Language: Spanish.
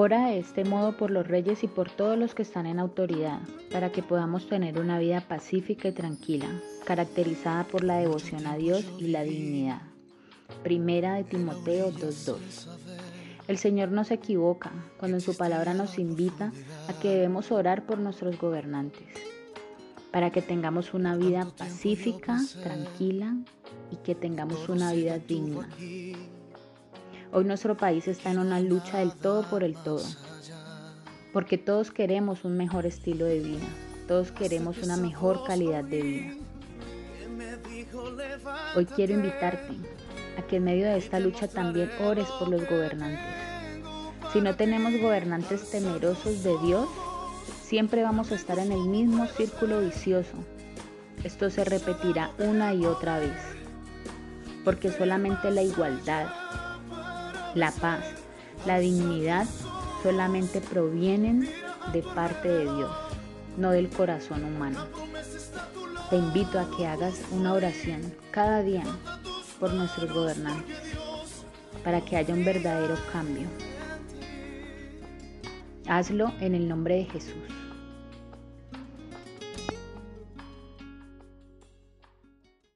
Ora de este modo por los reyes y por todos los que están en autoridad, para que podamos tener una vida pacífica y tranquila, caracterizada por la devoción a Dios y la dignidad. Primera de Timoteo 2.2. El Señor no se equivoca cuando en su palabra nos invita a que debemos orar por nuestros gobernantes, para que tengamos una vida pacífica, tranquila y que tengamos una vida digna. Hoy nuestro país está en una lucha del todo por el todo, porque todos queremos un mejor estilo de vida, todos queremos una mejor calidad de vida. Hoy quiero invitarte a que en medio de esta lucha también ores por los gobernantes. Si no tenemos gobernantes temerosos de Dios, siempre vamos a estar en el mismo círculo vicioso. Esto se repetirá una y otra vez, porque solamente la igualdad, la paz, la dignidad solamente provienen de parte de Dios, no del corazón humano. Te invito a que hagas una oración cada día por nuestros gobernantes, para que haya un verdadero cambio. Hazlo en el nombre de Jesús.